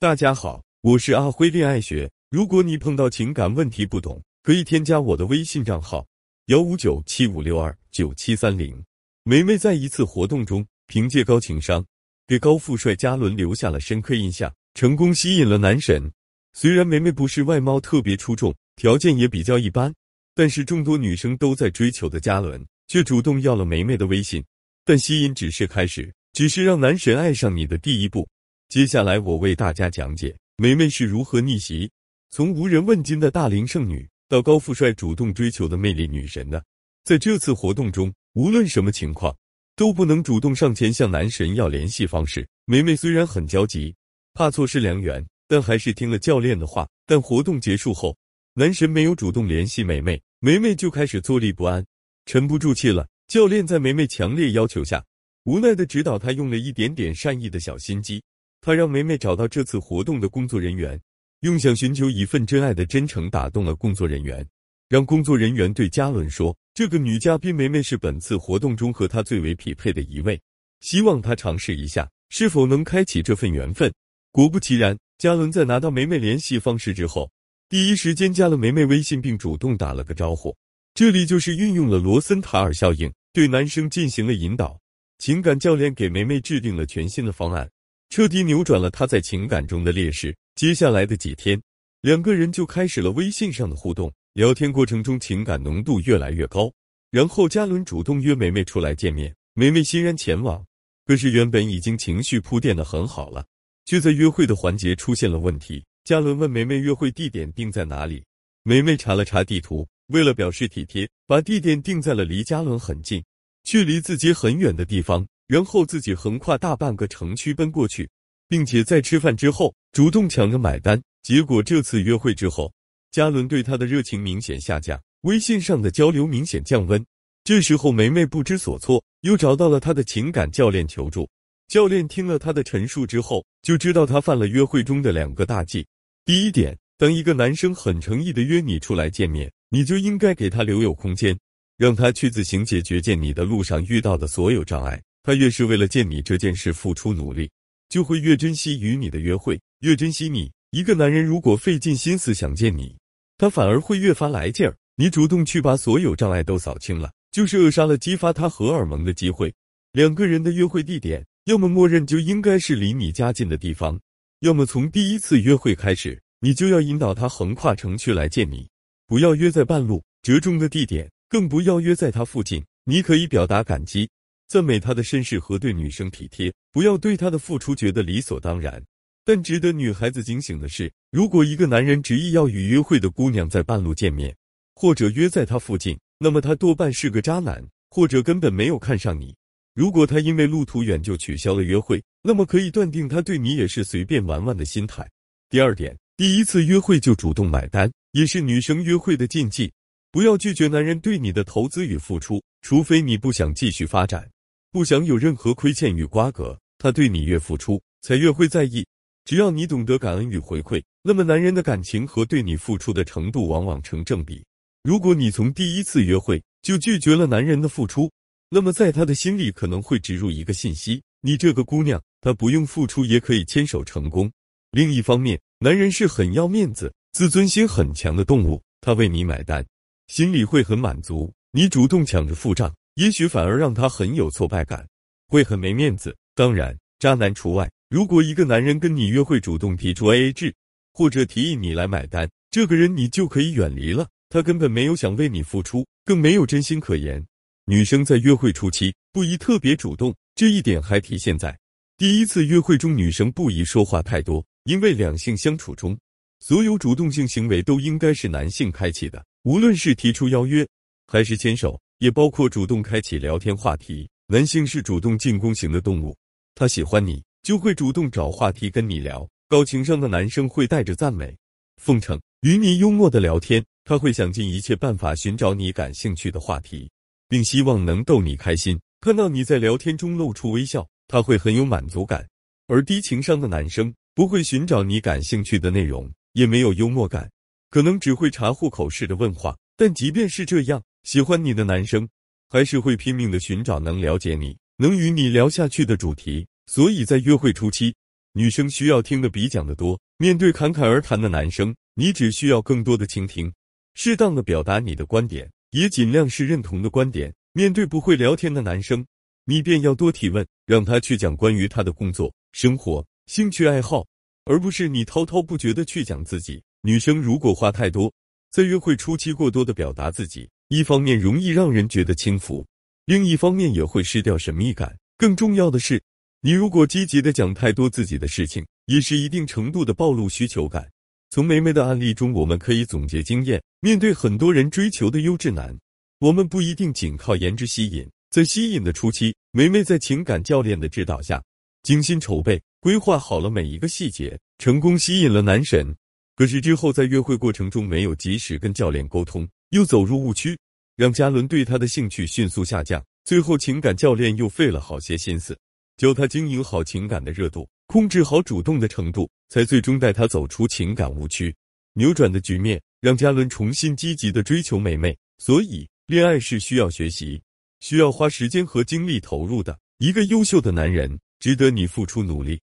大家好，我是阿辉恋爱学。如果你碰到情感问题不懂，可以添加我的微信账号幺五九七五六二九七三零。梅梅在一次活动中，凭借高情商，给高富帅嘉伦留下了深刻印象，成功吸引了男神。虽然梅梅不是外貌特别出众，条件也比较一般，但是众多女生都在追求的嘉伦，却主动要了梅梅的微信。但吸引只是开始。只是让男神爱上你的第一步。接下来我为大家讲解梅梅是如何逆袭，从无人问津的大龄剩女到高富帅主动追求的魅力女神的。在这次活动中，无论什么情况都不能主动上前向男神要联系方式。梅梅虽然很焦急，怕错失良缘，但还是听了教练的话。但活动结束后，男神没有主动联系梅梅，梅梅就开始坐立不安，沉不住气了。教练在梅梅强烈要求下。无奈的指导她用了一点点善意的小心机，他让梅梅找到这次活动的工作人员，用想寻求一份真爱的真诚打动了工作人员，让工作人员对嘉伦说：“这个女嘉宾梅梅是本次活动中和他最为匹配的一位，希望他尝试一下是否能开启这份缘分。”果不其然，嘉伦在拿到梅梅联系方式之后，第一时间加了梅梅微信，并主动打了个招呼。这里就是运用了罗森塔尔效应，对男生进行了引导。情感教练给梅梅制定了全新的方案，彻底扭转了他在情感中的劣势。接下来的几天，两个人就开始了微信上的互动，聊天过程中情感浓度越来越高。然后嘉伦主动约梅梅出来见面，梅梅欣然前往。可是原本已经情绪铺垫的很好了，却在约会的环节出现了问题。嘉伦问梅梅约会地点定在哪里，梅梅查了查地图，为了表示体贴，把地点定在了离嘉伦很近。距离自己很远的地方，然后自己横跨大半个城区奔过去，并且在吃饭之后主动抢着买单。结果这次约会之后，嘉伦对他的热情明显下降，微信上的交流明显降温。这时候梅梅不知所措，又找到了他的情感教练求助。教练听了他的陈述之后，就知道他犯了约会中的两个大忌。第一点，当一个男生很诚意的约你出来见面，你就应该给他留有空间。让他去自行解决见你的路上遇到的所有障碍。他越是为了见你这件事付出努力，就会越珍惜与你的约会，越珍惜你。一个男人如果费尽心思想见你，他反而会越发来劲儿。你主动去把所有障碍都扫清了，就是扼杀了激发他荷尔蒙的机会。两个人的约会地点，要么默认就应该是离你家近的地方，要么从第一次约会开始，你就要引导他横跨城区来见你，不要约在半路折中的地点。更不要约在他附近。你可以表达感激，赞美他的绅士和对女生体贴，不要对他的付出觉得理所当然。但值得女孩子警醒的是，如果一个男人执意要与约会的姑娘在半路见面，或者约在他附近，那么他多半是个渣男，或者根本没有看上你。如果他因为路途远就取消了约会，那么可以断定他对你也是随便玩玩的心态。第二点，第一次约会就主动买单，也是女生约会的禁忌。不要拒绝男人对你的投资与付出，除非你不想继续发展，不想有任何亏欠与瓜葛。他对你越付出，才越会在意。只要你懂得感恩与回馈，那么男人的感情和对你付出的程度往往成正比。如果你从第一次约会就拒绝了男人的付出，那么在他的心里可能会植入一个信息：你这个姑娘，她不用付出也可以牵手成功。另一方面，男人是很要面子、自尊心很强的动物，他为你买单。心里会很满足，你主动抢着付账，也许反而让他很有挫败感，会很没面子。当然，渣男除外。如果一个男人跟你约会，主动提出 AA 制，或者提议你来买单，这个人你就可以远离了。他根本没有想为你付出，更没有真心可言。女生在约会初期不宜特别主动，这一点还体现在第一次约会中，女生不宜说话太多，因为两性相处中，所有主动性行为都应该是男性开启的。无论是提出邀约，还是牵手，也包括主动开启聊天话题。男性是主动进攻型的动物，他喜欢你就会主动找话题跟你聊。高情商的男生会带着赞美、奉承与你幽默的聊天，他会想尽一切办法寻找你感兴趣的话题，并希望能逗你开心。看到你在聊天中露出微笑，他会很有满足感。而低情商的男生不会寻找你感兴趣的内容，也没有幽默感。可能只会查户口式的问话，但即便是这样，喜欢你的男生还是会拼命的寻找能了解你、能与你聊下去的主题。所以在约会初期，女生需要听的比讲的多。面对侃侃而谈的男生，你只需要更多的倾听，适当的表达你的观点，也尽量是认同的观点。面对不会聊天的男生，你便要多提问，让他去讲关于他的工作、生活、兴趣爱好，而不是你滔滔不绝的去讲自己。女生如果话太多，在约会初期过多的表达自己，一方面容易让人觉得轻浮，另一方面也会失掉神秘感。更重要的是，你如果积极的讲太多自己的事情，也是一定程度的暴露需求感。从梅梅的案例中，我们可以总结经验：面对很多人追求的优质男，我们不一定仅靠颜值吸引。在吸引的初期，梅梅在情感教练的指导下，精心筹备、规划好了每一个细节，成功吸引了男神。可是之后在约会过程中没有及时跟教练沟通，又走入误区，让嘉伦对他的兴趣迅速下降。最后情感教练又费了好些心思，教他经营好情感的热度，控制好主动的程度，才最终带他走出情感误区，扭转的局面，让嘉伦重新积极的追求美美。所以，恋爱是需要学习，需要花时间和精力投入的。一个优秀的男人，值得你付出努力。